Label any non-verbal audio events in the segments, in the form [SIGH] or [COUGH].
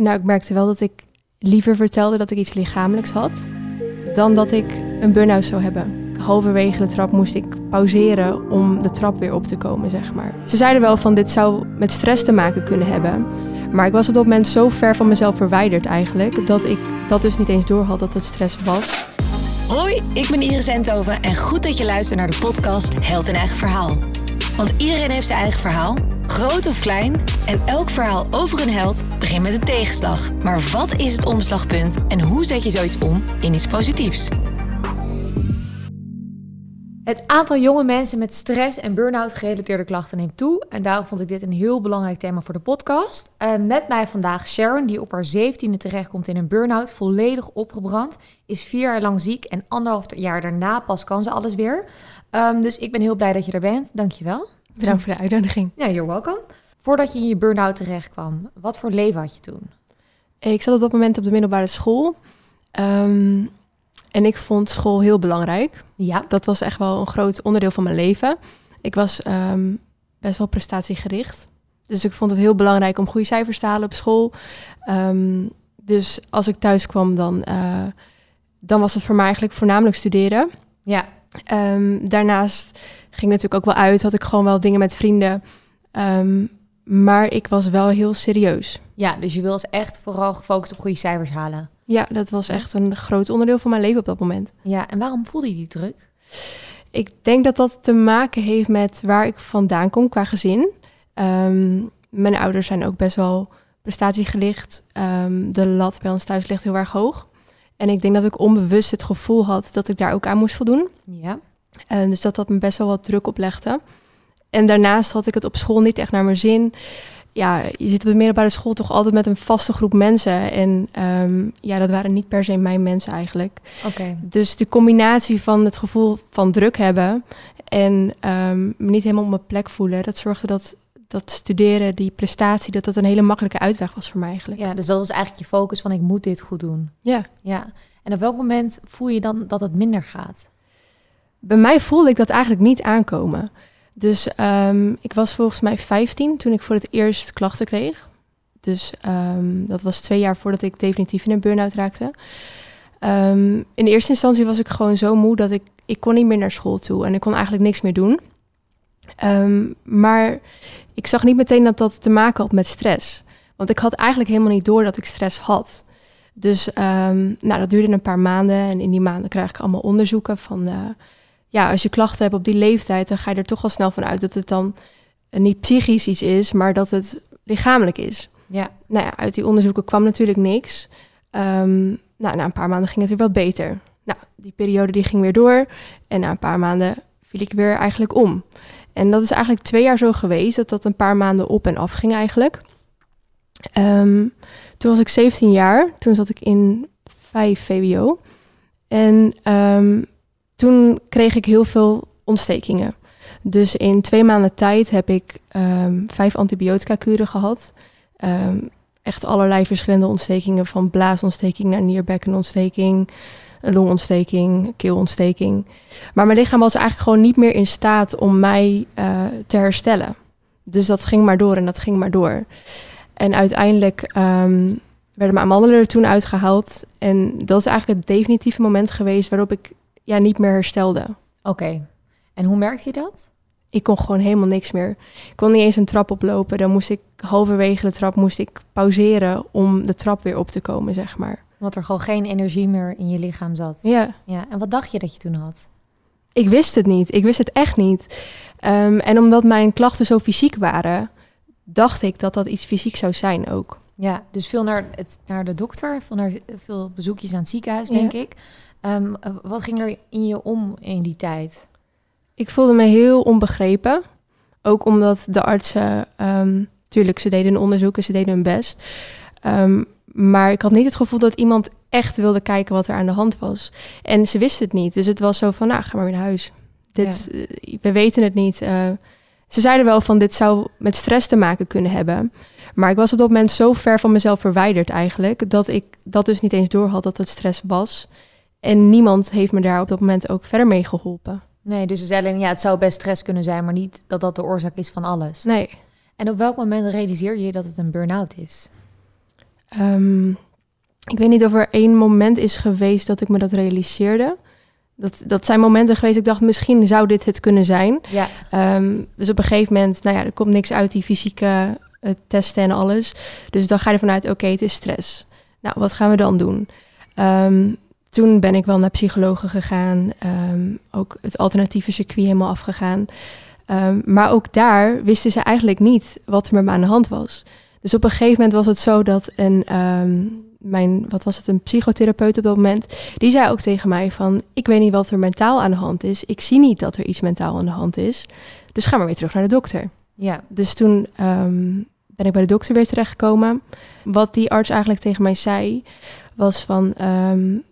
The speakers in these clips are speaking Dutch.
Nou, ik merkte wel dat ik liever vertelde dat ik iets lichamelijks had, dan dat ik een burn-out zou hebben. Halverwege de trap moest ik pauzeren om de trap weer op te komen, zeg maar. Ze zeiden wel van dit zou met stress te maken kunnen hebben. Maar ik was op dat moment zo ver van mezelf verwijderd eigenlijk, dat ik dat dus niet eens doorhad dat het stress was. Hoi, ik ben Iris Enthoven en goed dat je luistert naar de podcast Held en Eigen Verhaal. Want iedereen heeft zijn eigen verhaal, groot of klein, en elk verhaal over een held begint met een tegenslag. Maar wat is het omslagpunt en hoe zet je zoiets om in iets positiefs? Het aantal jonge mensen met stress en burn-out gerelateerde klachten neemt toe. En daarom vond ik dit een heel belangrijk thema voor de podcast. Uh, met mij vandaag Sharon, die op haar zeventiende terechtkomt in een burn-out, volledig opgebrand. Is vier jaar lang ziek en anderhalf jaar daarna pas kan ze alles weer. Um, dus ik ben heel blij dat je er bent. Dankjewel. Bedankt voor de uitnodiging. Ja, you're welcome. Voordat je in je burn-out terecht kwam, wat voor leven had je toen? Ik zat op dat moment op de middelbare school. Um, en ik vond school heel belangrijk. Ja. Dat was echt wel een groot onderdeel van mijn leven. Ik was um, best wel prestatiegericht. Dus ik vond het heel belangrijk om goede cijfers te halen op school. Um, dus als ik thuis kwam, dan, uh, dan was het voor mij eigenlijk voornamelijk studeren. Ja. Um, daarnaast ging natuurlijk ook wel uit, had ik gewoon wel dingen met vrienden. maar ik was wel heel serieus. Ja, dus je was echt vooral gefocust op goede cijfers halen. Ja, dat was echt een groot onderdeel van mijn leven op dat moment. Ja, en waarom voelde je die druk? Ik denk dat dat te maken heeft met waar ik vandaan kom qua gezin. Um, mijn ouders zijn ook best wel prestatiegelicht. Um, de lat bij ons thuis ligt heel erg hoog. En ik denk dat ik onbewust het gevoel had dat ik daar ook aan moest voldoen. Ja. Uh, dus dat dat me best wel wat druk oplegde. En daarnaast had ik het op school niet echt naar mijn zin ja, je zit op de middelbare school toch altijd met een vaste groep mensen. En um, ja, dat waren niet per se mijn mensen eigenlijk. Oké. Dus de combinatie van het gevoel van druk hebben en um, me niet helemaal op mijn plek voelen, dat zorgde dat dat studeren, die prestatie, dat dat een hele makkelijke uitweg was voor mij eigenlijk. Ja, dus dat was eigenlijk je focus van ik moet dit goed doen. Ja. Ja. En op welk moment voel je dan dat het minder gaat? Bij mij voelde ik dat eigenlijk niet aankomen. Dus um, ik was volgens mij 15 toen ik voor het eerst klachten kreeg. Dus um, dat was twee jaar voordat ik definitief in een burn-out raakte. Um, in eerste instantie was ik gewoon zo moe dat ik, ik kon niet meer naar school toe en ik kon eigenlijk niks meer doen. maar ik zag niet meteen dat dat te maken had met stress. Want ik had eigenlijk helemaal niet door dat ik stress had. Dus nou, dat duurde een paar maanden en in die maanden krijg ik allemaal onderzoeken van... Uh, ja, als je klachten hebt op die leeftijd, dan ga je er toch wel snel van uit dat het dan niet psychisch iets is, maar dat het lichamelijk is. Ja. Nou ja, uit die onderzoeken kwam natuurlijk niks. Um, nou, na een paar maanden ging het weer wat beter. Nou, die periode die ging weer door. En na een paar maanden viel ik weer eigenlijk om. En dat is eigenlijk twee jaar zo geweest, dat dat een paar maanden op en af ging eigenlijk. Um, toen was ik 17 jaar, toen zat ik in 5 VWO. En um, toen kreeg ik heel veel ontstekingen. Dus in twee maanden tijd heb ik um, vijf antibiotica-kuren gehad. Um, echt allerlei verschillende ontstekingen, van blaasontsteking naar nierbekkenontsteking, longontsteking, keelontsteking. Maar mijn lichaam was eigenlijk gewoon niet meer in staat om mij uh, te herstellen. Dus dat ging maar door en dat ging maar door. En uiteindelijk um, werden mijn amandelen er toen uitgehaald. En dat is eigenlijk het definitieve moment geweest waarop ik ja, niet meer herstelde. Oké. Okay. En hoe merkte je dat? Ik kon gewoon helemaal niks meer. Ik kon niet eens een trap oplopen. Dan moest ik halverwege de trap moest ik pauzeren om de trap weer op te komen, zeg maar. Want er gewoon geen energie meer in je lichaam zat. Ja. ja. En wat dacht je dat je toen had? Ik wist het niet. Ik wist het echt niet. Um, en omdat mijn klachten zo fysiek waren, dacht ik dat dat iets fysiek zou zijn ook. Ja, dus veel naar, het, naar de dokter, veel, naar, veel bezoekjes aan het ziekenhuis, denk ja. ik. Um, wat ging er in je om in die tijd? Ik voelde me heel onbegrepen. Ook omdat de artsen, um, tuurlijk, ze deden een onderzoek en ze deden hun best. Um, maar ik had niet het gevoel dat iemand echt wilde kijken wat er aan de hand was. En ze wisten het niet. Dus het was zo van, nou, ga maar weer naar huis. Dit, ja. uh, we weten het niet. Uh, ze zeiden wel van, dit zou met stress te maken kunnen hebben. Maar ik was op dat moment zo ver van mezelf verwijderd eigenlijk... dat ik dat dus niet eens door had dat het stress was... En niemand heeft me daar op dat moment ook verder mee geholpen. Nee, dus ze zeiden ja, het zou best stress kunnen zijn, maar niet dat dat de oorzaak is van alles. Nee. En op welk moment realiseer je dat het een burn-out is? Ehm, ik weet niet of er één moment is geweest dat ik me dat realiseerde. Dat, dat zijn momenten geweest, ik dacht misschien zou dit het kunnen zijn. Ja. Ehm, dus op een gegeven moment, nou ja, er komt niks uit die fysieke uh, testen en alles. Dus dan ga je ervan uit, oké, het is stress. Nou, wat gaan we dan doen? Um, toen ben ik wel naar psychologen gegaan, um, ook het alternatieve circuit helemaal afgegaan. maar ook daar wisten ze eigenlijk niet wat er met me aan de hand was. Dus op een gegeven moment was het zo dat een mijn, wat was het, een psychotherapeut op dat moment, die zei ook tegen mij van, ik weet niet wat er mentaal aan de hand is. Ik zie niet dat er iets mentaal aan de hand is. Dus ga maar weer terug naar de dokter. Ja. Dus toen um, ben ik bij de dokter weer terechtgekomen. Wat die arts eigenlijk tegen mij zei, was van, um,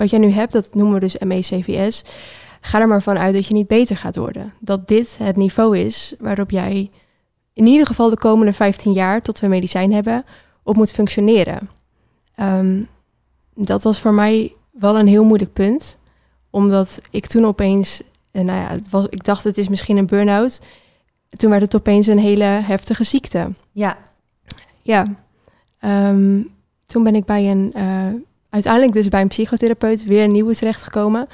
wat jij nu hebt, dat noemen we dus ME-CVS. Ga er maar van uit dat je niet beter gaat worden. Dat dit het niveau is waarop jij in ieder geval de komende 15 jaar, tot we medicijn hebben, op moet functioneren. Um, dat was voor mij wel een heel moeilijk punt. Omdat ik toen opeens, eh, nou ja, het was, ik dacht het is misschien een burn-out. Toen werd het opeens een hele heftige ziekte. Ja. Ja. Um, toen ben ik bij een, uh, uiteindelijk dus bij een psychotherapeut weer een nieuwe terechtgekomen.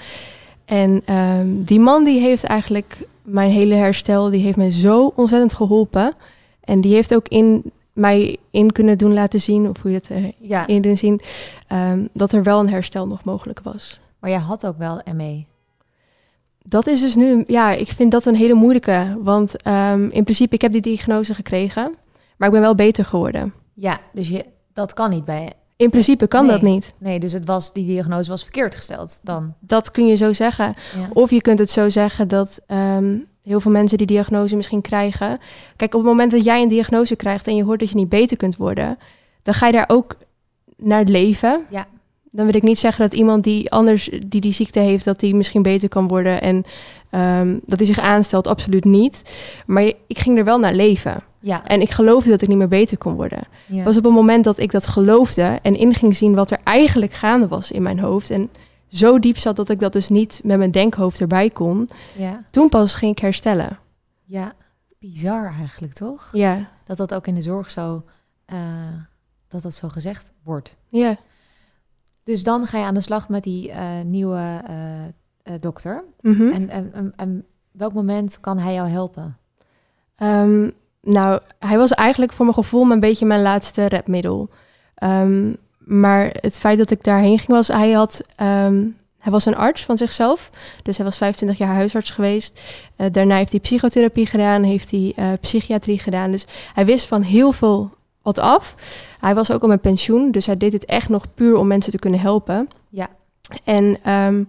En um, die man die heeft eigenlijk mijn hele herstel, die heeft mij zo ontzettend geholpen. En die heeft ook in mij in kunnen doen laten zien, of hoe je dat uh, ja. in doen zien, um, dat er wel een herstel nog mogelijk was. Maar jij had ook wel ME. Dat is dus nu, ja, ik vind dat een hele moeilijke. Want um, in principe, ik heb die diagnose gekregen, maar ik ben wel beter geworden. Ja, dus je, dat kan niet bij in principe kan nee. dat niet. Nee, dus het was, die diagnose was verkeerd gesteld dan. Dat kun je zo zeggen. Ja. Of je kunt het zo zeggen dat um, heel veel mensen die diagnose misschien krijgen. Kijk, op het moment dat jij een diagnose krijgt en je hoort dat je niet beter kunt worden, dan ga je daar ook naar het leven. Ja. Dan wil ik niet zeggen dat iemand die anders die die ziekte heeft, dat die misschien beter kan worden en um, dat hij zich aanstelt, absoluut niet. Maar ik ging er wel naar leven. Ja. En ik geloofde dat ik niet meer beter kon worden. Ja. Was op het moment dat ik dat geloofde en in ging zien wat er eigenlijk gaande was in mijn hoofd. En zo diep zat dat ik dat dus niet met mijn denkhoofd erbij kon. Ja. Toen pas ging ik herstellen. Ja, bizar eigenlijk toch? Ja. Dat dat ook in de zorg zo, uh, dat dat zo gezegd wordt. Ja. Dus dan ga je aan de slag met die uh, nieuwe uh, dokter. Mm -hmm. en, en, en welk moment kan hij jou helpen? Um, nou, hij was eigenlijk voor mijn gevoel een beetje mijn laatste redmiddel. Um, maar het feit dat ik daarheen ging was, hij had, um, hij was een arts van zichzelf. Dus hij was 25 jaar huisarts geweest. Uh, daarna heeft hij psychotherapie gedaan, heeft hij uh, psychiatrie gedaan. Dus hij wist van heel veel wat af. Hij was ook al met pensioen, dus hij deed het echt nog puur om mensen te kunnen helpen. Ja. En um,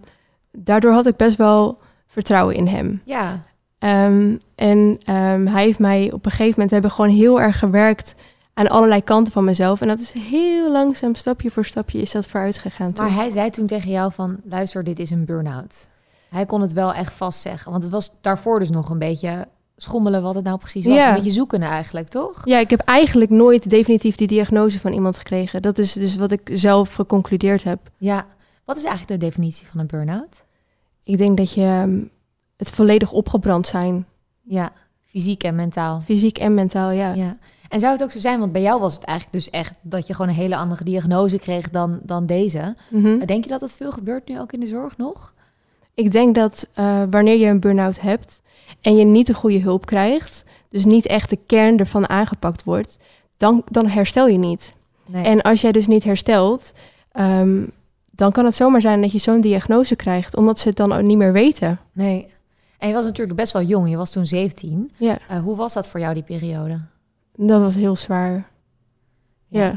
daardoor had ik best wel vertrouwen in hem. Ja. Um, en um, hij heeft mij op een gegeven moment, we hebben gewoon heel erg gewerkt aan allerlei kanten van mezelf. En dat is heel langzaam, stapje voor stapje, is dat vooruit gegaan. Maar hij zei toen tegen jou van, luister, dit is een burn-out. Hij kon het wel echt vastzeggen, want het was daarvoor dus nog een beetje schommelen wat het nou precies was. Ja. Een beetje zoeken eigenlijk, toch? Ja, ik heb eigenlijk nooit definitief die diagnose van iemand gekregen. Dat is dus wat ik zelf geconcludeerd heb. Ja. Wat is eigenlijk de definitie van een burn-out? Ik denk dat je um, het volledig opgebrand zijn. Ja, fysiek en mentaal. Fysiek en mentaal, ja. ja. En zou het ook zo zijn, want bij jou was het eigenlijk dus echt dat je gewoon een hele andere diagnose kreeg dan, dan deze. Mm -hmm. Denk je dat dat veel gebeurt nu ook in de zorg nog? Ik denk dat uh, wanneer je een burn-out hebt en je niet de goede hulp krijgt, dus niet echt de kern ervan aangepakt wordt, dan, dan herstel je niet. Nee. En als jij dus niet herstelt, um, dan kan het zomaar zijn dat je zo'n diagnose krijgt, omdat ze het dan ook niet meer weten. Nee. En je was natuurlijk best wel jong, je was toen 17. Ja. Uh, hoe was dat voor jou, die periode? Dat was heel zwaar. Ja. ja.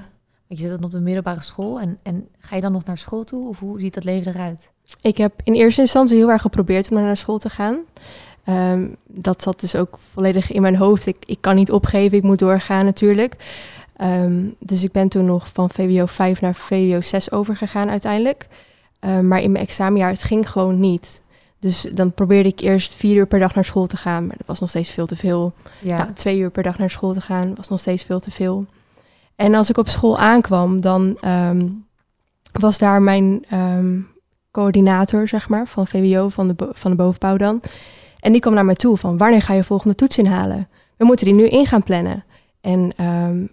Want je zit dan op de middelbare school en, en ga je dan nog naar school toe? Of hoe ziet dat leven eruit? Ik heb in eerste instantie heel erg geprobeerd om naar school te gaan. Um, dat zat dus ook volledig in mijn hoofd. Ik, ik kan niet opgeven, ik moet doorgaan natuurlijk. Um, dus ik ben toen nog van VWO 5 naar VWO 6 overgegaan uiteindelijk. Um, maar in mijn examenjaar, het ging gewoon niet. Dus dan probeerde ik eerst vier uur per dag naar school te gaan, maar dat was nog steeds veel te veel. Ja. Nou, twee uur per dag naar school te gaan was nog steeds veel te veel. En als ik op school aankwam, dan um, was daar mijn um, coördinator, zeg maar, van VWO, van de, van de bovenbouw dan. En die kwam naar mij toe van, wanneer ga je volgende toets inhalen? We moeten die nu in gaan plannen. En um,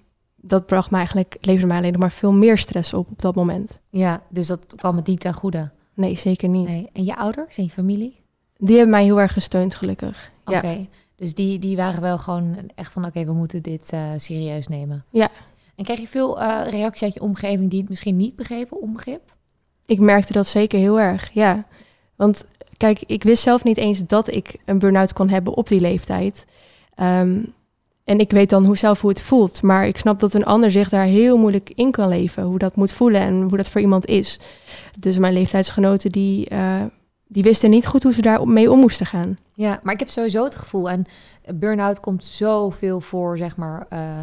dat bracht mij eigenlijk, leverde mij alleen nog maar veel meer stress op op dat moment. Ja, dus dat kwam het niet ten goede. Nee, zeker niet. Nee. En je ouders en je familie? Die hebben mij heel erg gesteund, gelukkig. Oké, Ja. dus die, die waren wel gewoon echt van... oké, we moeten dit eh, serieus nemen. Ja. En kreeg je veel eh, reacties uit je omgeving... die het misschien niet begrepen, onbegrip? Ik merkte dat zeker heel erg, ja. Want kijk, ik wist zelf niet eens dat ik een burn-out kon hebben op die leeftijd. Ehm, en ik weet dan hoe zelf hoe het voelt. Maar ik snap dat een ander zich daar heel moeilijk in kan leven. Hoe dat moet voelen en hoe dat voor iemand is. Dus mijn leeftijdsgenoten die, eh, die wisten niet goed hoe ze daar mee om moesten gaan. Ja, maar ik heb sowieso het gevoel... en burn-out komt zoveel voor, zeg maar... eh,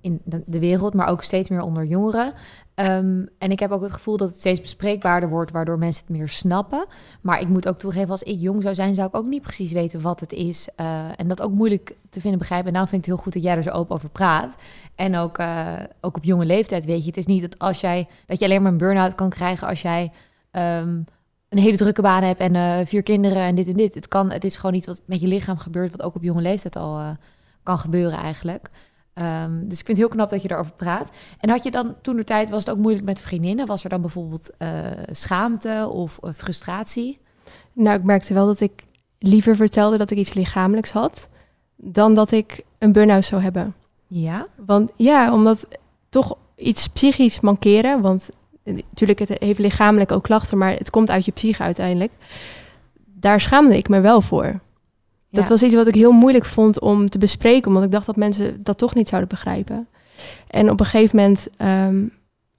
in de, de wereld, maar ook steeds meer onder jongeren. Ehm, en ik heb ook het gevoel dat het steeds bespreekbaarder wordt, waardoor mensen het meer snappen. Maar ik moet ook toegeven, als ik jong zou zijn, zou ik ook niet precies weten wat het is. eh, en dat ook moeilijk te vinden begrijpen. En daarom vind ik het heel goed dat jij er zo open over praat. En ook, eh, ook op jonge leeftijd, weet je. Het is niet dat, als jij, dat je alleen maar een burn-out kan krijgen als jij ehm, een hele drukke baan hebt en eh, vier kinderen en dit en dit. Het, kan, het is gewoon iets wat met je lichaam gebeurt, wat ook op jonge leeftijd al kan gebeuren eigenlijk. Ehm, dus ik vind het heel knap dat je daarover praat. En had je dan toen de tijd, was het ook moeilijk met vriendinnen? Was er dan bijvoorbeeld eh, schaamte of eh, frustratie? Nou, ik merkte wel dat ik liever vertelde dat ik iets lichamelijks had... dan dat ik een burn-out zou hebben. Ja? Want ja, omdat toch iets psychisch mankeren, want natuurlijk het heeft lichamelijk ook klachten, maar het komt uit je psyche uiteindelijk. Daar schaamde ik me wel voor. Dat was iets wat ik heel moeilijk vond om te bespreken, omdat ik dacht dat mensen dat toch niet zouden begrijpen. En op een gegeven moment, ehm,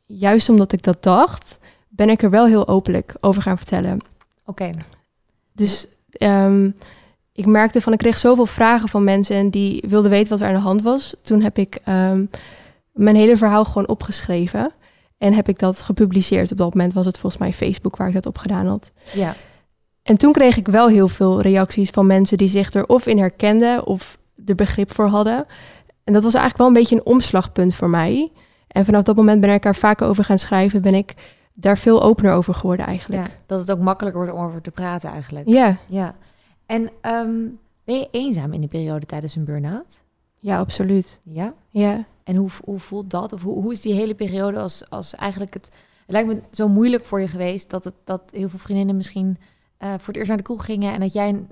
juist omdat ik dat dacht, ben ik er wel heel openlijk over gaan vertellen. Oké. Dus ehm, ik merkte van, ik kreeg zoveel vragen van mensen en die wilden weten wat er aan de hand was. Toen heb ik ehm, mijn hele verhaal gewoon opgeschreven en heb ik dat gepubliceerd. Op dat moment was het volgens mij Facebook waar ik dat op gedaan had. Ja. En toen kreeg ik wel heel veel reacties van mensen die zich er of in herkenden of er begrip voor hadden. En dat was eigenlijk wel een beetje een omslagpunt voor mij. En vanaf dat moment ben ik er vaker over gaan schrijven, ben ik daar veel opener over geworden eigenlijk. ja. Dat het ook makkelijker wordt om over te praten eigenlijk. Ja, Ja. En ehm, ben je eenzaam in die periode tijdens een burn-out? ja absoluut. Ja. Ja. En hoe, hoe voelt dat? Of hoe, hoe is die hele periode als, als eigenlijk het... Het lijkt me zo moeilijk voor je geweest dat, het, dat heel veel vriendinnen misschien voor het eerst naar de kroeg gingen... en dat jij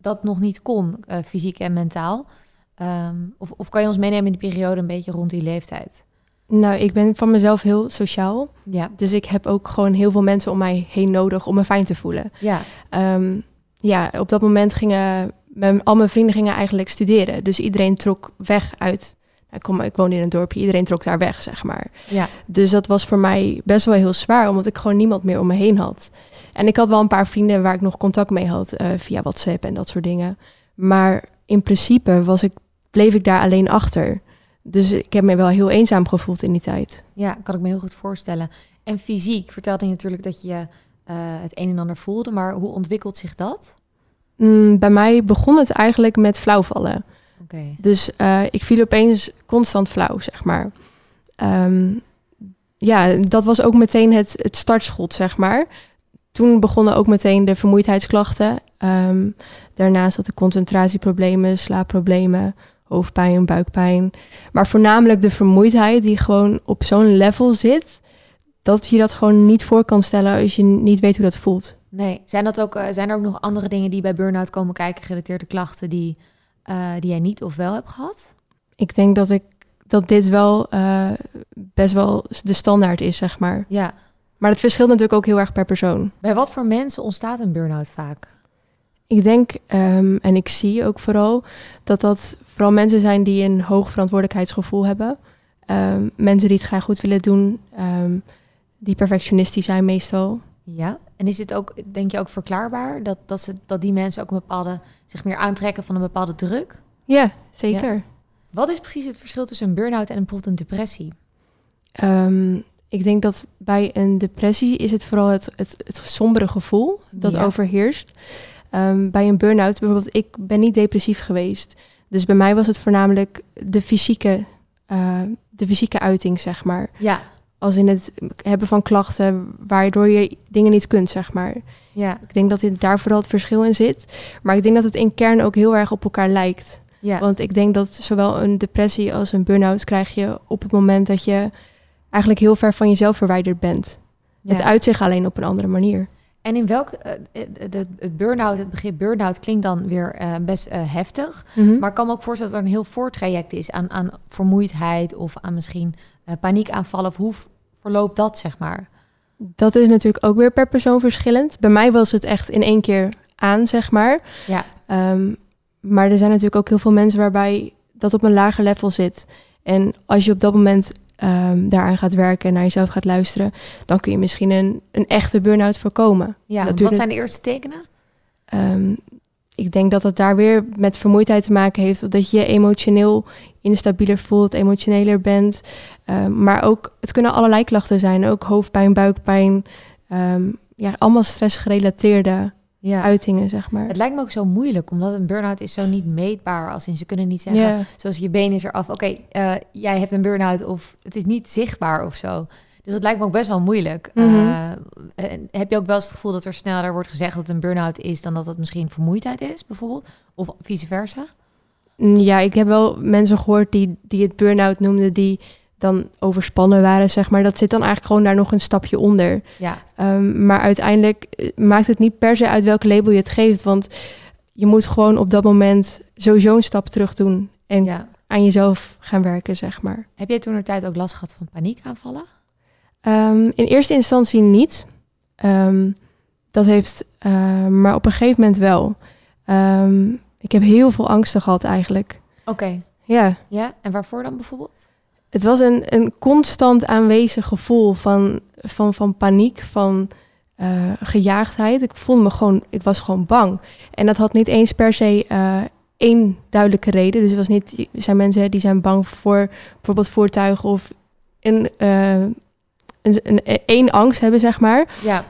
dat nog niet kon, eh, fysiek en mentaal. Ehm, of, of kan je ons meenemen in die periode een beetje rond die leeftijd? Nou, ik ben van mezelf heel sociaal. Ja, Dus ik heb ook gewoon heel veel mensen om mij heen nodig om me fijn te voelen. ja, Ehm, ja, op dat moment gingen mijn, al mijn vrienden gingen eigenlijk studeren. Dus iedereen trok weg uit. Nou, ik, kom, ik woon in een dorpje, iedereen trok daar weg, zeg maar. ja. Dus dat was voor mij best wel heel zwaar, omdat ik gewoon niemand meer om me heen had. En ik had wel een paar vrienden waar ik nog contact mee had eh, via WhatsApp en dat soort dingen. Maar in principe was ik, bleef ik daar alleen achter. Dus ik heb me wel heel eenzaam gevoeld in die tijd. Ja, kan ik me heel goed voorstellen. En fysiek vertelde je natuurlijk dat je eh, het een en ander voelde, maar hoe ontwikkelt zich dat? Mm, bij mij begon het eigenlijk met flauwvallen. Oké. Dus eh, ik viel opeens constant flauw, zeg maar. Ehm, ja, dat was ook meteen het, het startschot, zeg maar. Toen begonnen ook meteen de vermoeidheidsklachten. Ehm, daarnaast had ik concentratieproblemen, slaapproblemen, hoofdpijn, buikpijn. Maar voornamelijk de vermoeidheid die gewoon op zo'n level zit... dat je dat gewoon niet voor kan stellen als je niet weet hoe dat voelt. Nee, zijn, dat ook, eh, zijn er ook nog andere dingen die bij burn-out komen kijken, gerelateerde klachten die, eh, die jij niet of wel hebt gehad? Ik denk dat, ik, dat dit wel eh, best wel de standaard is, zeg maar. Ja. Maar het verschilt natuurlijk ook heel erg per persoon. Bij wat voor mensen ontstaat een burn-out vaak? Ik denk, ehm, en ik zie ook vooral, dat dat vooral mensen zijn die een hoog verantwoordelijkheidsgevoel hebben. Ehm, mensen die het graag goed willen doen, ehm, die perfectionistisch zijn meestal. Ja. En is dit ook, denk je, ook verklaarbaar dat, dat, ze, dat die mensen ook een bepaalde, zich meer aantrekken van een bepaalde druk? Ja, zeker. Wat is precies het verschil tussen een burn-out en bijvoorbeeld een depressie? Ik denk dat bij een depressie is het vooral het, het, het sombere gevoel dat Ja. overheerst. Ehm, bij een burn-out bijvoorbeeld, ik ben niet depressief geweest. Dus bij mij was het voornamelijk de fysieke, eh, de fysieke uiting, zeg maar. Ja. Als in het hebben van klachten waardoor je dingen niet kunt, zeg maar. Ja. Ik denk dat dit daar vooral het verschil in zit. Maar ik denk dat het in kern ook heel erg op elkaar lijkt. Ja. Want ik denk dat zowel een depressie als een burn-out krijg je op het moment dat je eigenlijk heel ver van jezelf verwijderd bent. Het Ja. uit zich alleen op een andere manier. En in welk... eh, eh, de, het burn-out, het begrip burn-out klinkt dan weer eh, best eh, heftig. Mhm. Maar ik kan me ook voorstellen dat er een heel voortraject is aan, aan vermoeidheid of aan misschien eh, paniekaanvallen. Of hoe verloopt dat, zeg maar? Dat is natuurlijk ook weer per persoon verschillend. Bij mij was het echt in één keer aan, zeg maar. Ja. Ehm, maar er zijn natuurlijk ook heel veel mensen waarbij dat op een lager level zit. En als je op dat moment ehm, daaraan gaat werken en naar jezelf gaat luisteren, dan kun je misschien een, een echte burn-out voorkomen. Ja, wat zijn de eerste tekenen? Ehm, ik denk dat het daar weer met vermoeidheid te maken heeft. of Dat je je emotioneel instabieler voelt, emotioneler bent. Ehm, maar ook, het kunnen allerlei klachten zijn. Ook hoofdpijn, buikpijn. ehm, ja, allemaal stressgerelateerde Ja. uitingen, zeg maar. Het lijkt me ook zo moeilijk, omdat een burn-out is zo niet meetbaar. Als in ze kunnen niet zeggen, Ja. zoals je been is eraf. Oké, eh, jij hebt een burn-out of het is niet zichtbaar of zo. Dus dat lijkt me ook best wel moeilijk. En heb je ook wel eens het gevoel dat er sneller wordt gezegd dat het een burn-out is dan dat het misschien vermoeidheid is, bijvoorbeeld? Of vice versa? Mm, Ja, ik heb wel mensen gehoord die, die het burn-out noemden, die dan overspannen waren, zeg maar. Dat zit dan eigenlijk gewoon daar nog een stapje onder. Ja, Ehm, maar uiteindelijk eh, maakt het niet per se uit welk label je het geeft. Want je moet gewoon op dat moment sowieso een stap terug doen. En ja. aan jezelf gaan werken, zeg maar. Heb jij toen de tijd ook last gehad van paniekaanvallen? Ehm, in eerste instantie niet. Ehm, dat heeft, eh, maar op een gegeven moment wel. Ik heb heel veel angsten gehad eigenlijk. Oké. Ja, Ja, en waarvoor dan bijvoorbeeld? Het was een, een constant aanwezig gevoel van, van, van paniek, van eh, gejaagdheid. Ik voelde me gewoon, ik was gewoon bang. En dat had niet eens per se eh, één duidelijke reden. Dus het was niet, er zijn mensen die zijn bang voor bijvoorbeeld voertuigen of een, eh, een, een, één angst hebben, zeg maar. Ja,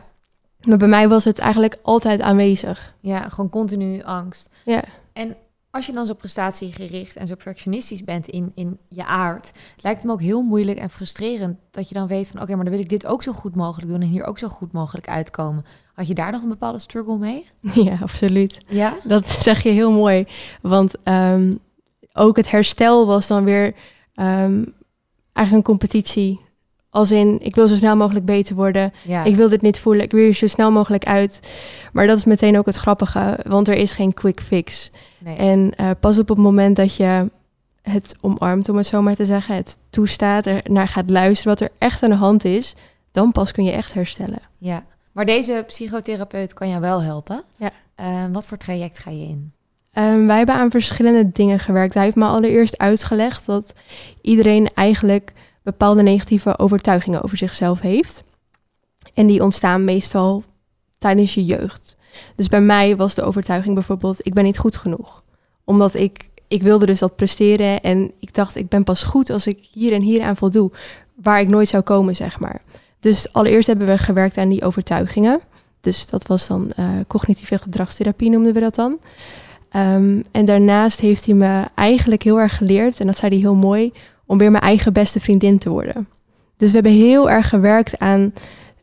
Maar bij mij was het eigenlijk altijd aanwezig. ja gewoon continu angst. Ja. En als je dan zo prestatiegericht en zo perfectionistisch bent in, in je aard, lijkt het me ook heel moeilijk en frustrerend dat je dan weet van oké, maar dan wil ik dit ook zo goed mogelijk doen en hier ook zo goed mogelijk uitkomen. Had je daar nog een bepaalde struggle mee? [LAUGHS] Ja, absoluut. Ja? Dat [LAUGHS] zeg je heel mooi. Want ehm, ook het herstel was dan weer ehm, eigenlijk een competitie. Als in, ik wil zo snel mogelijk beter worden. Ja. Ik wil dit niet voelen. Ik wil hier zo snel mogelijk uit. Maar dat is meteen ook het grappige. Want er is geen quick fix. nee. En eh, pas op het moment dat je het omarmt, om het zo maar te zeggen. Het toestaat, er naar gaat luisteren wat er echt aan de hand is. Dan pas kun je echt herstellen. ja. Maar deze psychotherapeut kan jou wel helpen. Ja. Eh, wat voor traject ga je in? Ehm, wij hebben aan verschillende dingen gewerkt. Hij heeft me allereerst uitgelegd dat iedereen eigenlijk bepaalde negatieve overtuigingen over zichzelf heeft. En die ontstaan meestal tijdens je jeugd. Dus bij mij was de overtuiging bijvoorbeeld, ik ben niet goed genoeg. Omdat ik, ik wilde dus dat presteren en ik dacht, ik ben pas goed als ik hier en hier aan voldoe. Waar ik nooit zou komen, zeg maar. Dus allereerst hebben we gewerkt aan die overtuigingen. Dus dat was dan eh, cognitieve gedragstherapie noemden we dat dan. Ehm, en daarnaast heeft hij me eigenlijk heel erg geleerd, en dat zei hij heel mooi, om weer mijn eigen beste vriendin te worden. Dus we hebben heel erg gewerkt aan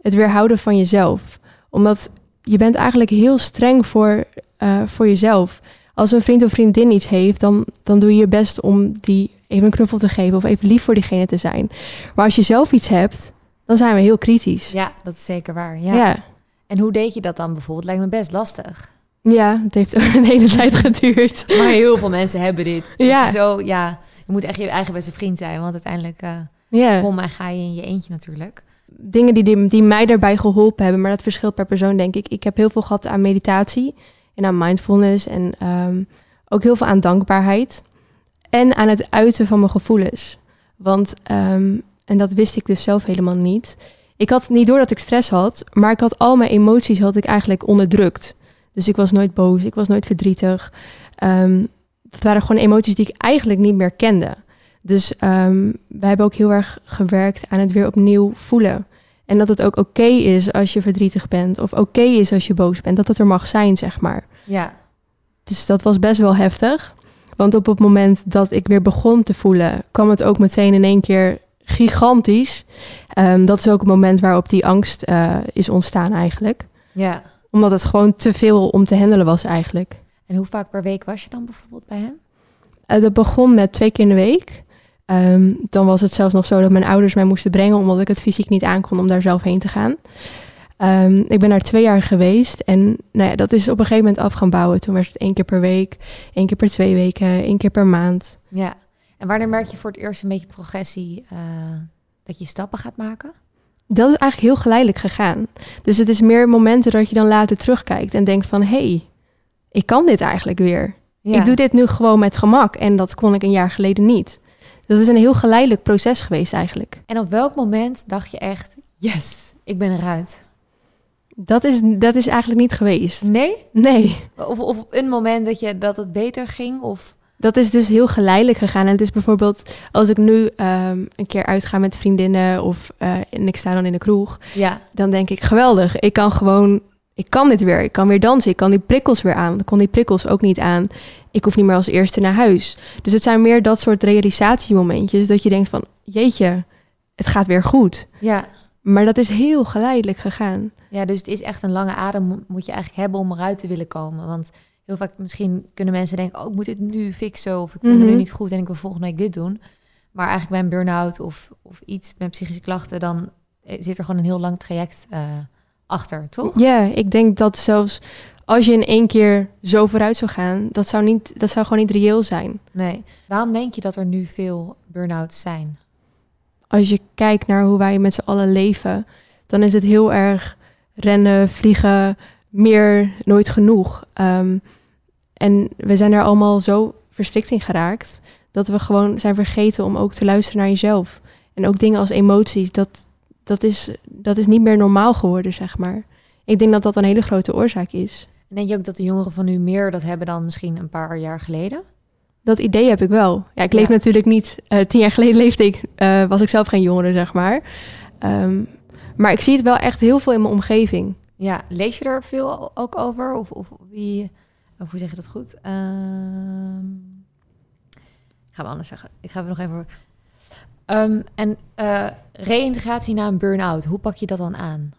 het weerhouden van jezelf. Omdat je bent eigenlijk heel streng voor, eh, voor jezelf. Als een vriend of vriendin iets heeft, dan, dan doe je je best om die even een knuffel te geven of even lief voor diegene te zijn. Maar als je zelf iets hebt, dan zijn we heel kritisch. Ja, dat is zeker waar. Ja. ja. En hoe deed je dat dan bijvoorbeeld? Lijkt me best lastig. Ja, het heeft ook [LAUGHS] een hele tijd geduurd. Maar heel veel mensen hebben dit. Ja. zo, ja, je moet echt je eigen beste vriend zijn. Want uiteindelijk Ja. kom en ga je in je eentje natuurlijk. Dingen die, die, die mij daarbij geholpen hebben, maar dat verschilt per persoon, denk ik. Ik heb heel veel gehad aan meditatie en aan mindfulness en ehm, ook heel veel aan dankbaarheid. En aan het uiten van mijn gevoelens. Want, ehm, en dat wist ik dus zelf helemaal niet. Ik had niet door dat ik stress had, maar ik had al mijn emoties had ik eigenlijk onderdrukt. Dus ik was nooit boos, ik was nooit verdrietig. Ehm het waren gewoon emoties die ik eigenlijk niet meer kende. Dus ehm wij hebben ook heel erg gewerkt aan het weer opnieuw voelen. En dat het ook oké is als je verdrietig bent. Of oké is als je boos bent. Dat het er mag zijn, zeg maar. Ja, Dus dat was best wel heftig. Want op het moment dat ik weer begon te voelen, kwam het ook meteen in één keer gigantisch. Ehm, dat is ook het moment waarop die angst eh, is ontstaan eigenlijk. ja. Omdat het gewoon te veel om te handelen was eigenlijk. En hoe vaak per week was je dan bijvoorbeeld bij hem? Eh, dat begon met twee keer in de week. Ehm, dan was het zelfs nog zo dat mijn ouders mij moesten brengen, omdat ik het fysiek niet aankon om daar zelf heen te gaan. Ehm, ik ben daar twee jaar geweest en nou ja, dat is op een gegeven moment af gaan bouwen. Toen werd het één keer per week, één keer per twee weken, één keer per maand. Ja, en wanneer merk je voor het eerst een beetje progressie uh, dat je stappen gaat maken? Dat is eigenlijk heel geleidelijk gegaan. Dus het is meer momenten dat je dan later terugkijkt en denkt van... hé, hey, ik kan dit eigenlijk weer. Ik doe dit nu gewoon met gemak en dat kon ik een jaar geleden niet. Dat is een heel geleidelijk proces geweest eigenlijk. En op welk moment dacht je echt, yes, ik ben eruit? Dat is, dat is eigenlijk niet geweest. Nee? Nee. Of, of op een moment dat, je, dat het beter ging? Of... Dat is dus heel geleidelijk gegaan. En het is bijvoorbeeld als ik nu um, een keer uitga met vriendinnen of uh, en ik sta dan in de kroeg, ja. dan denk ik geweldig. Ik kan gewoon, ik kan dit weer. Ik kan weer dansen. Ik kan die prikkels weer aan. Ik kon die prikkels ook niet aan. Ik hoef niet meer als eerste naar huis. Dus het zijn meer dat soort realisatiemomentjes dat je denkt van, jeetje, het gaat weer goed. Ja. Maar dat is heel geleidelijk gegaan. Ja, dus het is echt een lange adem moet je eigenlijk hebben om eruit te willen komen. Want heel vaak misschien kunnen mensen denken, oh, ik moet dit nu fixen of ik voel me nu mhm. niet goed en ik wil volgende week dit doen. Maar eigenlijk bij een burn-out of, of iets met psychische klachten, dan eh, zit er gewoon een heel lang traject uh, achter, toch? Ja, ik denk dat zelfs als je in één keer zo vooruit zou gaan, dat zou, niet, dat zou gewoon niet reëel zijn. Nee. Waarom denk je dat er nu veel burn-outs zijn? Als je kijkt naar hoe wij met z'n allen leven, dan is het heel erg rennen, vliegen, meer, nooit genoeg. Um, en we zijn er allemaal zo verstrikt in geraakt dat we gewoon zijn vergeten om ook te luisteren naar jezelf. En ook dingen als emoties, dat, dat, is, dat is niet meer normaal geworden, zeg maar. Ik denk dat dat een hele grote oorzaak is. En denk je ook dat de jongeren van nu meer dat hebben dan misschien een paar jaar geleden? Dat idee heb ik wel. Ja, ik leef natuurlijk niet. Uh, tien jaar geleden leefde ik, uh, was ik zelf geen jongere, zeg maar. Um, maar ik zie het wel echt heel veel in mijn omgeving. Ja, lees je er veel ook over? Of, of wie, of hoe zeg je dat goed? Uh, ik ga we anders zeggen. Ik ga even nog even. Um, en uh, reïntegratie na een burn-out, hoe pak je dat dan aan?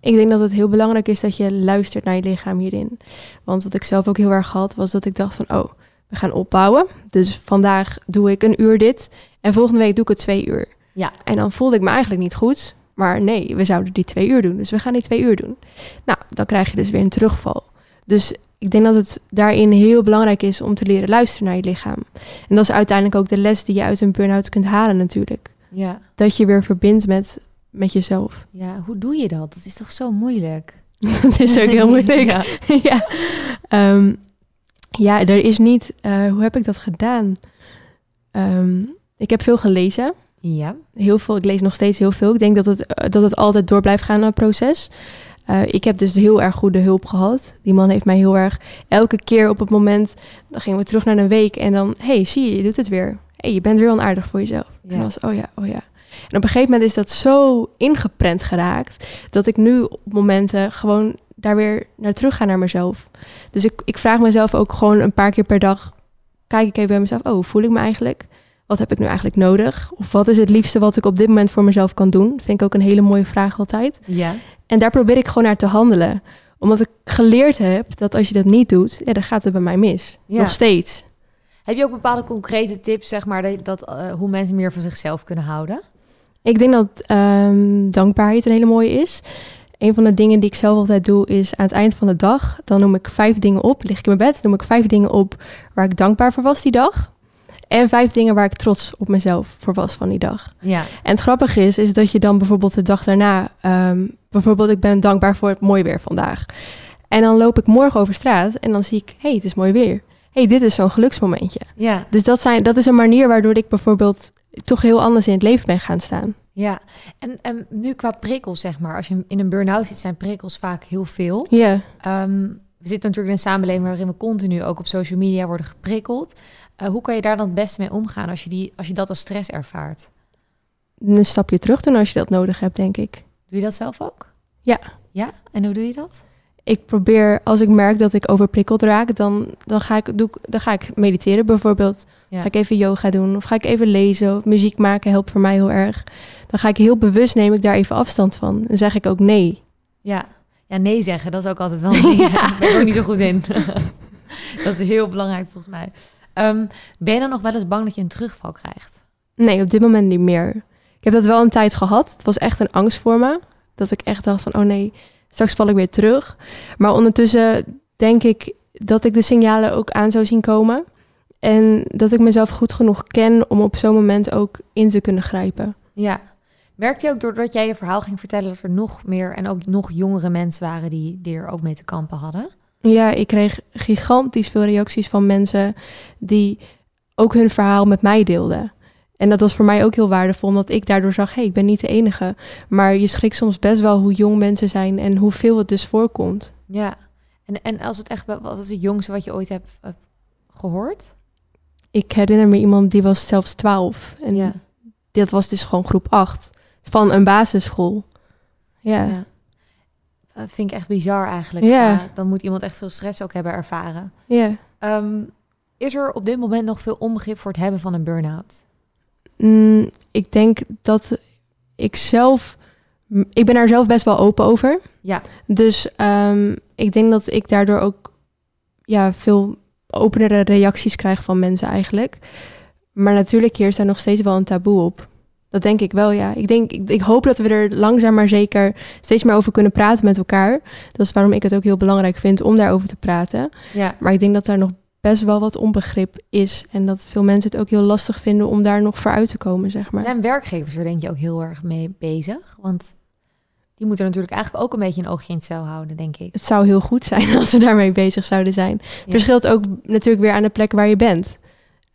Ik denk dat het heel belangrijk is dat je luistert naar je lichaam hierin. Want wat ik zelf ook heel erg had, was dat ik dacht van, oh, we gaan opbouwen. Dus vandaag doe ik een uur dit en volgende week doe ik het twee uur. Ja. En dan voelde ik me eigenlijk niet goed. Maar nee, we zouden die twee uur doen. Dus we gaan die twee uur doen. Nou, dan krijg je dus weer een terugval. Dus ik denk dat het daarin heel belangrijk is om te leren luisteren naar je lichaam. En dat is uiteindelijk ook de les die je uit een burn-out kunt halen natuurlijk. Ja. Dat je weer verbindt met, met jezelf. Ja, hoe doe je dat? Dat is toch zo moeilijk? [LAUGHS] Het is ook heel moeilijk. [LAUGHS] ja. [LAUGHS] ja. Ehm, ja, er is niet... Uh, hoe heb ik dat gedaan? Um, ik heb veel gelezen. Ja. Heel veel. Ik lees nog steeds heel veel. Ik denk dat het, eh, dat het altijd door blijft gaan, een proces. Uh, ik heb dus heel erg goede hulp gehad. Die man heeft mij heel erg elke keer op het moment. Dan gingen we terug naar een week en dan, hey, zie je, je doet het weer. hey, je bent weer onaardig voor jezelf. Ja. En was, oh ja, oh ja. En op een gegeven moment is dat zo ingeprent geraakt dat ik nu op momenten gewoon daar weer naar terug ga naar mezelf. Dus ik, ik vraag mezelf ook gewoon een paar keer per dag. Kijk ik even bij mezelf. Oh, hoe voel ik me eigenlijk? wat heb ik nu eigenlijk nodig? Of wat is het liefste wat ik op dit moment voor mezelf kan doen? Vind ik ook een hele mooie vraag altijd. Ja. En daar probeer ik gewoon naar te handelen. Omdat ik geleerd heb dat als je dat niet doet, ja, dan gaat het bij mij mis. Ja. Nog steeds. Heb je ook bepaalde concrete tips, zeg maar, dat, uh, hoe mensen meer van zichzelf kunnen houden? Ik denk dat um, dankbaarheid een hele mooie is. Een van de dingen die ik zelf altijd doe, is aan het eind van de dag, dan noem ik vijf dingen op. Lig ik in mijn bed, noem ik vijf dingen op waar ik dankbaar voor was die dag. En vijf dingen waar ik trots op mezelf voor was van die dag. Ja. En het grappige is, is dat je dan bijvoorbeeld de dag daarna... Um, bijvoorbeeld, ik ben dankbaar voor het mooi weer vandaag. En dan loop ik morgen over straat en dan zie ik... hé, hey, het is mooi weer. hey, dit is zo'n geluksmomentje. Ja. Dus dat, zijn, dat is een manier waardoor ik bijvoorbeeld... toch heel anders in het leven ben gaan staan. Ja, en, en nu qua prikkels, zeg maar. Als je in een burn-out zit, zijn prikkels vaak heel veel. Ja. Um, we zitten natuurlijk in een samenleving waarin we continu ook op social media worden geprikkeld. Uh, hoe kan je daar dan het beste mee omgaan als je, die, als je dat als stress ervaart? Een stapje terug doen als je dat nodig hebt, denk ik. Doe je dat zelf ook? Ja. Ja? En hoe doe je dat? Ik probeer, als ik merk dat ik overprikkeld raak, dan, dan, ga, ik, doe, dan ga ik mediteren bijvoorbeeld. Ja. Ga ik even yoga doen of ga ik even lezen of muziek maken helpt voor mij heel erg. Dan ga ik heel bewust, neem ik daar even afstand van. Dan zeg ik ook nee. Ja, ja, nee zeggen, dat is ook altijd wel [LAUGHS] ding. Daar ben ik ook niet zo goed in. [LAUGHS] dat is heel belangrijk volgens mij. Ehm, ben je dan nog wel eens bang dat je een terugval krijgt? Nee, op dit moment niet meer. Ik heb dat wel een tijd gehad. Het was echt een angst voor me. Dat ik echt dacht van, oh nee, straks val ik weer terug. Maar ondertussen denk ik dat ik de signalen ook aan zou zien komen. En dat ik mezelf goed genoeg ken om op zo'n moment ook in te kunnen grijpen. Ja. Merkte je ook doordat jij je verhaal ging vertellen dat er nog meer en ook nog jongere mensen waren die, die er ook mee te kampen hadden? Ja, ik kreeg gigantisch veel reacties van mensen die ook hun verhaal met mij deelden. En dat was voor mij ook heel waardevol, omdat ik daardoor zag, hé, hey, ik ben niet de enige. Maar je schrikt soms best wel hoe jong mensen zijn en hoeveel het dus voorkomt. Ja, en, en als het echt, wat is het jongste wat je ooit hebt, hebt gehoord? Ik herinner me iemand die was zelfs 12. En Ja. dat was dus gewoon groep 8 van een basisschool. Ja. Ja. Dat vind ik echt bizar eigenlijk. Ja. Ja, dan moet iemand echt veel stress ook hebben ervaren. ja. Ehm, is er op dit moment nog veel onbegrip voor het hebben van een burn-out? Mm, ik denk dat ik zelf... Ik ben daar zelf best wel open over. Ja. Dus ehm, ik denk dat ik daardoor ook ja, veel openere reacties krijg van mensen eigenlijk. Maar natuurlijk heerst daar nog steeds wel een taboe op. Dat denk ik wel, ja. Ik, denk, ik, ik hoop dat we er langzaam maar zeker steeds meer over kunnen praten met elkaar. Dat is waarom ik het ook heel belangrijk vind om daarover te praten. Ja. Maar ik denk dat daar nog best wel wat onbegrip is. En dat veel mensen het ook heel lastig vinden om daar nog voor uit te komen, zeg maar. Zijn werkgevers er denk je ook heel erg mee bezig? Want die moeten natuurlijk eigenlijk ook een beetje een oogje in het cel houden, denk ik. Het zou heel goed zijn [LAUGHS] als ze daarmee bezig zouden zijn. Het Ja. verschilt ook natuurlijk weer aan de plek waar je bent.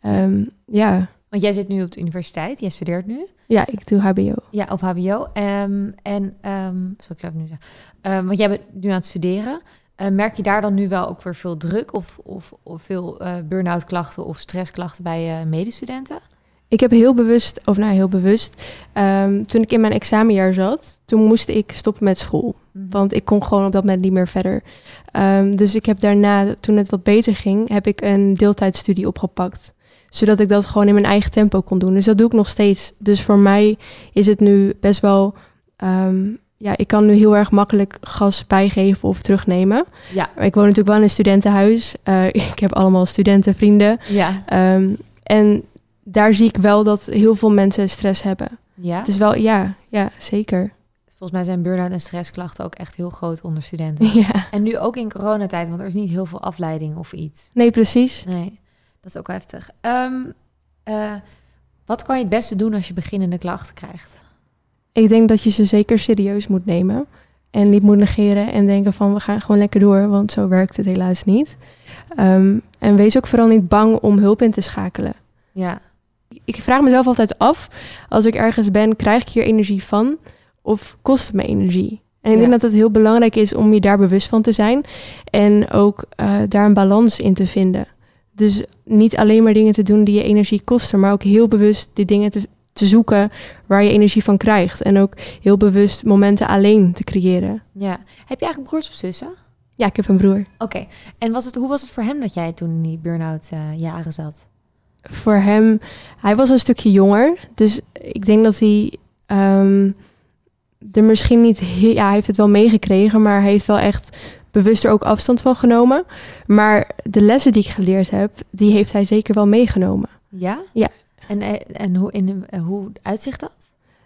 Ehm, ja. Want jij zit nu op de universiteit, jij studeert nu. ja, ik doe HBO. Ja, of HBO. Ehm, en, zal ik zelf nu zeggen. Want jij bent nu aan het studeren. Eh, merk je daar dan nu wel ook weer veel druk of, of, of veel eh burn-out klachten of stressklachten bij eh, medestudenten? Ik heb heel bewust, of nou heel bewust, ehm, toen ik in mijn examenjaar zat, toen moest ik stoppen met school. Mhm. Want ik kon gewoon op dat moment niet meer verder. Ehm, dus ik heb daarna, toen het wat beter ging, heb ik een deeltijdstudie opgepakt. Zodat ik dat gewoon in mijn eigen tempo kon doen. Dus dat doe ik nog steeds. Dus voor mij is het nu best wel. ehm, ja, ik kan nu heel erg makkelijk gas bijgeven of terugnemen. Ja, Ik woon natuurlijk wel in een studentenhuis. Eh, [LAUGHS] ik heb allemaal studentenvrienden. ja, Ehm, en daar zie ik wel dat heel veel mensen stress hebben. ja. Het is wel, ja, ja, zeker. Volgens mij zijn burn-out en stressklachten ook echt heel groot onder studenten. [LAUGHS] Ja, En nu ook in coronatijd, want er is niet heel veel afleiding of iets. nee, precies. Nee, dat is ook heftig. Ehm, eh, wat kan je het beste doen als je beginnende klachten krijgt? Ik denk dat je ze zeker serieus moet nemen. En niet moet negeren en denken van we gaan gewoon lekker door, want zo werkt het helaas niet. Ehm, en wees ook vooral niet bang om hulp in te schakelen. Ja, Ik vraag mezelf altijd af, als ik ergens ben, krijg ik hier energie van of kost het me energie? En ik Ja. denk dat het heel belangrijk is om je daar bewust van te zijn en ook eh, daar een balans in te vinden. Dus niet alleen maar dingen te doen die je energie kosten, maar ook heel bewust die dingen te, te zoeken waar je energie van krijgt. En ook heel bewust momenten alleen te creëren. ja. Heb je eigenlijk broers of zussen? Ja, ik heb een broer. Oké. En was het, hoe was het voor hem dat jij toen in die burn-out eh, jaren zat? Voor hem, hij was een stukje jonger. Dus ik denk dat hij ehm, er misschien niet... Ja, hij heeft het wel meegekregen, maar hij heeft wel echt bewust er ook afstand van genomen. Maar de lessen die ik geleerd heb, die heeft hij zeker wel meegenomen. Ja? Ja. En, eh, en hoe, in, eh, hoe uitzicht dat?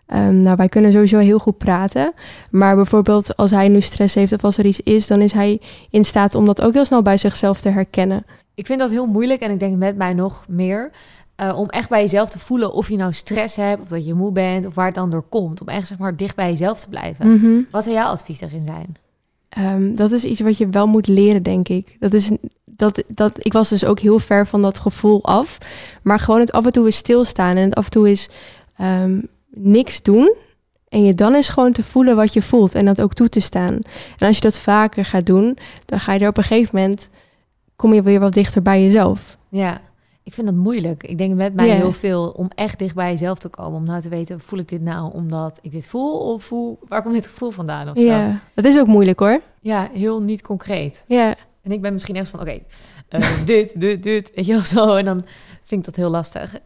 Ehm, nou, wij kunnen sowieso heel goed praten. Maar bijvoorbeeld als hij nu stress heeft of als er iets is, dan is hij in staat om dat ook heel snel bij zichzelf te herkennen. Ik vind dat heel moeilijk en ik denk met mij nog meer. eh, om echt bij jezelf te voelen of je nou stress hebt of dat je moe bent of waar het dan door komt. Om echt zeg maar dicht bij jezelf te blijven. Mhm. Wat zou jouw advies daarin zijn? Ehm, dat is iets wat je wel moet leren, denk ik. Dat is, dat, dat, ik was dus ook heel ver van dat gevoel af. Maar gewoon het af en toe eens stilstaan en het af en toe eens ehm, niks doen. En je dan eens gewoon te voelen wat je voelt en dat ook toe te staan. En als je dat vaker gaat doen, dan ga je er op een gegeven moment... kom je weer wat dichter bij jezelf. Ja, ik vind dat moeilijk. Ik denk met mij heel veel om echt dicht bij jezelf te komen. Om nou te weten, voel ik dit nou omdat ik dit voel? Of hoe, waar komt dit gevoel vandaan? Ja, dat is ook moeilijk hoor. ja, heel niet concreet. Ja, En ik ben misschien echt van, oké, eh, [LAUGHS] dit, dit, dit, weet je wel zo. En dan vind ik dat heel lastig.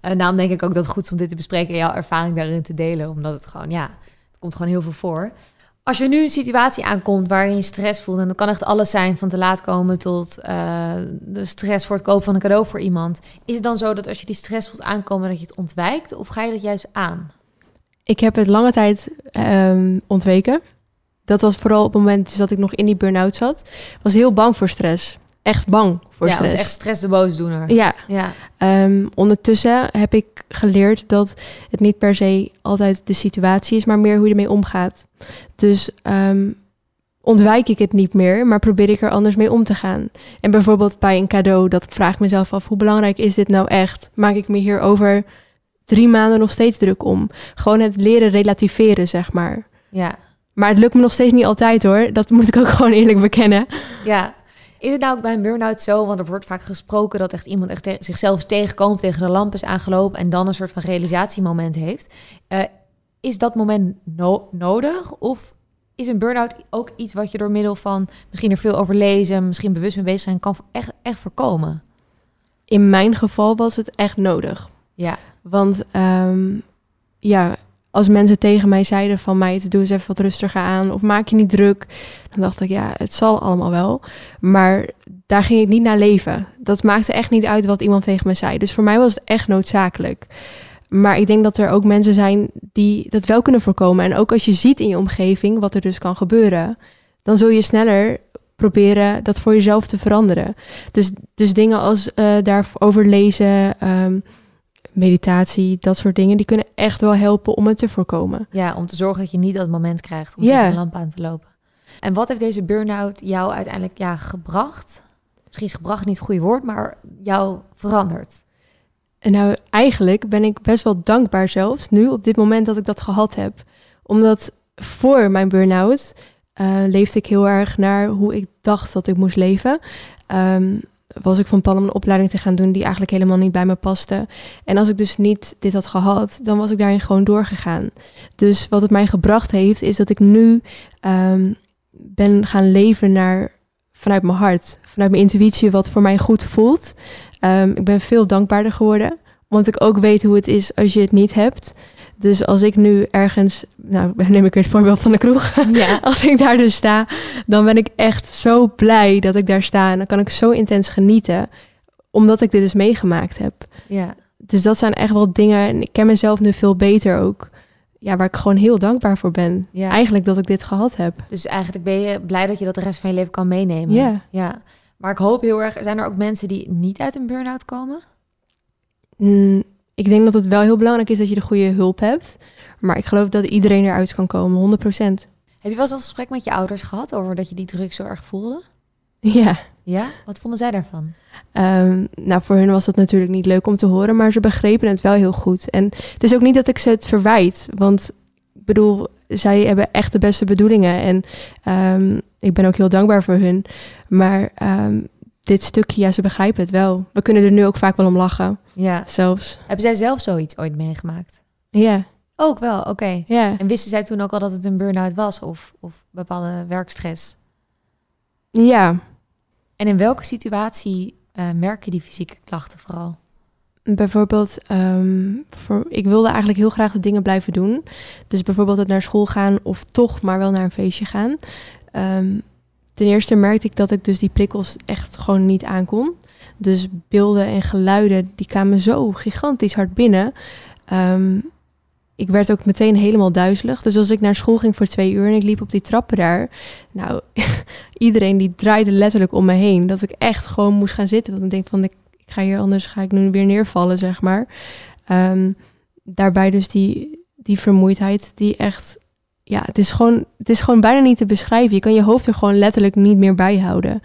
En daarom denk ik ook dat het goed is om dit te bespreken en jouw ervaring daarin te delen. Omdat het gewoon, ja, het komt gewoon heel veel voor. Als je nu een situatie aankomt waarin je stress voelt, en dat kan echt alles zijn, van te laat komen tot uh, de stress voor het kopen van een cadeau voor iemand. Is het dan zo dat als je die stress voelt aankomen, dat je het ontwijkt? Of ga je dat juist aan? Ik heb het lange tijd um, ontweken. Dat was vooral op het moment dus dat ik nog in die burn-out zat. Was heel bang voor stress. Echt bang voor ja, stress. Ja, echt stress de boosdoener. Ja. ja. Um, ondertussen heb ik geleerd dat het niet per se altijd de situatie is, maar meer hoe je ermee omgaat. Dus um, ontwijk ik het niet meer, maar probeer ik er anders mee om te gaan. En bijvoorbeeld bij een cadeau, dat vraag ik mezelf af, hoe belangrijk is dit nou echt? Maak ik me hier over drie maanden nog steeds druk om? Gewoon het leren relativeren, zeg maar. Ja. Maar het lukt me nog steeds niet altijd hoor. Dat moet ik ook [LAUGHS] gewoon eerlijk bekennen. Ja. Is het nou ook bij een burn-out zo? Want er wordt vaak gesproken dat echt iemand echt te zichzelf tegenkomt, tegen de lamp is aangelopen en dan een soort van realisatiemoment heeft. Uh, is dat moment no nodig? Of is een burn-out ook iets wat je door middel van misschien er veel over lezen, misschien bewust mee bezig zijn, kan echt, echt voorkomen? In mijn geval was het echt nodig. Ja. Want um, ja, als mensen tegen mij zeiden van mij, doe eens even wat rustiger aan of maak je niet druk, dan dacht ik ja, het zal allemaal wel. Maar daar ging ik niet naar leven. Dat maakte echt niet uit wat iemand tegen me zei. Dus voor mij was het echt noodzakelijk. Maar ik denk dat er ook mensen zijn die dat wel kunnen voorkomen. En ook als je ziet in je omgeving wat er dus kan gebeuren, dan zul je sneller proberen dat voor jezelf te veranderen. Dus, dus dingen als uh, daarover lezen, um, meditatie, dat soort dingen, die kunnen echt wel helpen om het te voorkomen. Ja, om te zorgen dat je niet dat moment krijgt om tegen de lamp aan te lopen. En wat heeft deze burn-out jou uiteindelijk ja, gebracht? Misschien is gebracht niet het goede woord, maar jou veranderd. En nou, eigenlijk ben ik best wel dankbaar zelfs nu op dit moment dat ik dat gehad heb. Omdat voor mijn burn-out eh, leefde ik heel erg naar hoe ik dacht dat ik moest leven. Ehm, was ik van plan om een opleiding te gaan doen die eigenlijk helemaal niet bij me paste. En als ik dus niet dit had gehad, dan was ik daarin gewoon doorgegaan. Dus wat het mij gebracht heeft, is dat ik nu ehm, ben gaan leven naar vanuit mijn hart, vanuit mijn intuïtie, wat voor mij goed voelt. Um, ik ben veel dankbaarder geworden, omdat ik ook weet hoe het is als je het niet hebt. Dus als ik nu ergens, nou [LAUGHS] neem ik weer het voorbeeld van de kroeg. Ja. [LAUGHS] Als ik daar dus sta, dan ben ik echt zo blij dat ik daar sta. En dan kan ik zo intens genieten, omdat ik dit dus meegemaakt heb. ja. Dus dat zijn echt wel dingen, en ik ken mezelf nu veel beter ook. Ja, waar ik gewoon heel dankbaar voor ben. Ja. Eigenlijk dat ik dit gehad heb. Dus eigenlijk ben je blij dat je dat de rest van je leven kan meenemen. Ja. ja. Maar ik hoop heel erg, zijn er ook mensen die niet uit een burn-out komen? Mm, ik denk dat het wel heel belangrijk is dat je de goede hulp hebt. Maar ik geloof dat iedereen eruit kan komen, 100% Heb je wel eens een gesprek met je ouders gehad over dat je die druk zo erg voelde? [LAUGHS] Ja. Ja? Wat vonden zij daarvan? Ehm, nou, voor hun was dat natuurlijk niet leuk om te horen, maar ze begrepen het wel heel goed. En het is ook niet dat ik ze het verwijt, want ik bedoel, zij hebben echt de beste bedoelingen. En ehm, ik ben ook heel dankbaar voor hun. Maar ehm, dit stukje, ja, ze begrijpen het wel. We kunnen er nu ook vaak wel om lachen, Ja. zelfs. Hebben zij zelf zoiets ooit meegemaakt? Ja, Ook wel, oké. ja, En wisten zij toen ook al dat het een burn-out was of, of bepaalde werkstress? ja. En in welke situatie eh, merk je die fysieke klachten vooral? Bijvoorbeeld, ehm, voor, ik wilde eigenlijk heel graag de dingen blijven doen. Dus bijvoorbeeld het naar school gaan of toch maar wel naar een feestje gaan. Ehm, ten eerste merkte ik dat ik dus die prikkels echt gewoon niet aankon. Dus beelden en geluiden, die kwamen zo gigantisch hard binnen. Ehm, ik werd ook meteen helemaal duizelig. Dus als ik naar school ging voor twee uur en ik liep op die trappen daar. Nou, [LAUGHS] iedereen die draaide letterlijk om me heen. Dat ik echt gewoon moest gaan zitten. Want ik denk van, ik, ga hier anders, ga ik nu weer neervallen, zeg maar. Ehm, daarbij dus die, die vermoeidheid die echt... Ja, het is, gewoon, het is gewoon bijna niet te beschrijven. Je kan je hoofd er gewoon letterlijk niet meer bij houden.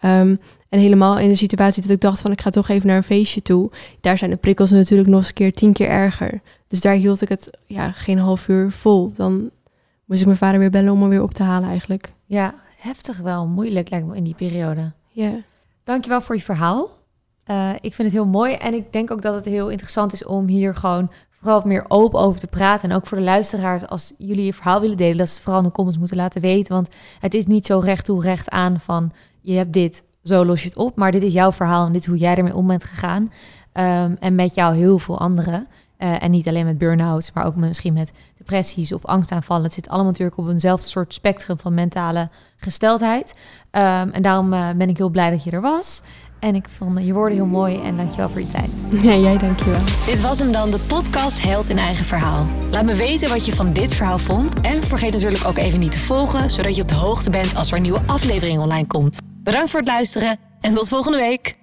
Ehm, en helemaal in de situatie dat ik dacht van ik ga toch even naar een feestje toe. Daar zijn de prikkels natuurlijk nog eens een keer tien keer erger. Dus daar hield ik het ja, geen half uur vol. Dan moest ik mijn vader weer bellen om me weer op te halen eigenlijk. Ja, heftig wel. Moeilijk lijkt me in die periode. Ja, Dankjewel voor je verhaal. Eh, ik vind het heel mooi en ik denk ook dat het heel interessant is om hier gewoon vooral meer open over te praten. En ook voor de luisteraars, als jullie je verhaal willen delen, dat ze vooral in de comments moeten laten weten. Want het is niet zo recht toe recht aan van je hebt dit, zo los je het op. Maar dit is jouw verhaal en dit is hoe jij ermee om bent gegaan. Ehm, en met jou heel veel anderen. Eh, en niet alleen met burn-outs, maar ook misschien met depressies of angstaanvallen. Het zit allemaal natuurlijk op eenzelfde soort spectrum van mentale gesteldheid. Ehm, en daarom eh, ben ik heel blij dat je er was. En ik vond je woorden heel mooi en dankjewel voor je tijd. Ja, jij dankjewel. Dit was hem dan, de podcast Held in Eigen Verhaal. Laat me weten wat je van dit verhaal vond. En vergeet natuurlijk ook even niet te volgen, zodat je op de hoogte bent als er een nieuwe aflevering online komt. Bedankt voor het luisteren en tot volgende week.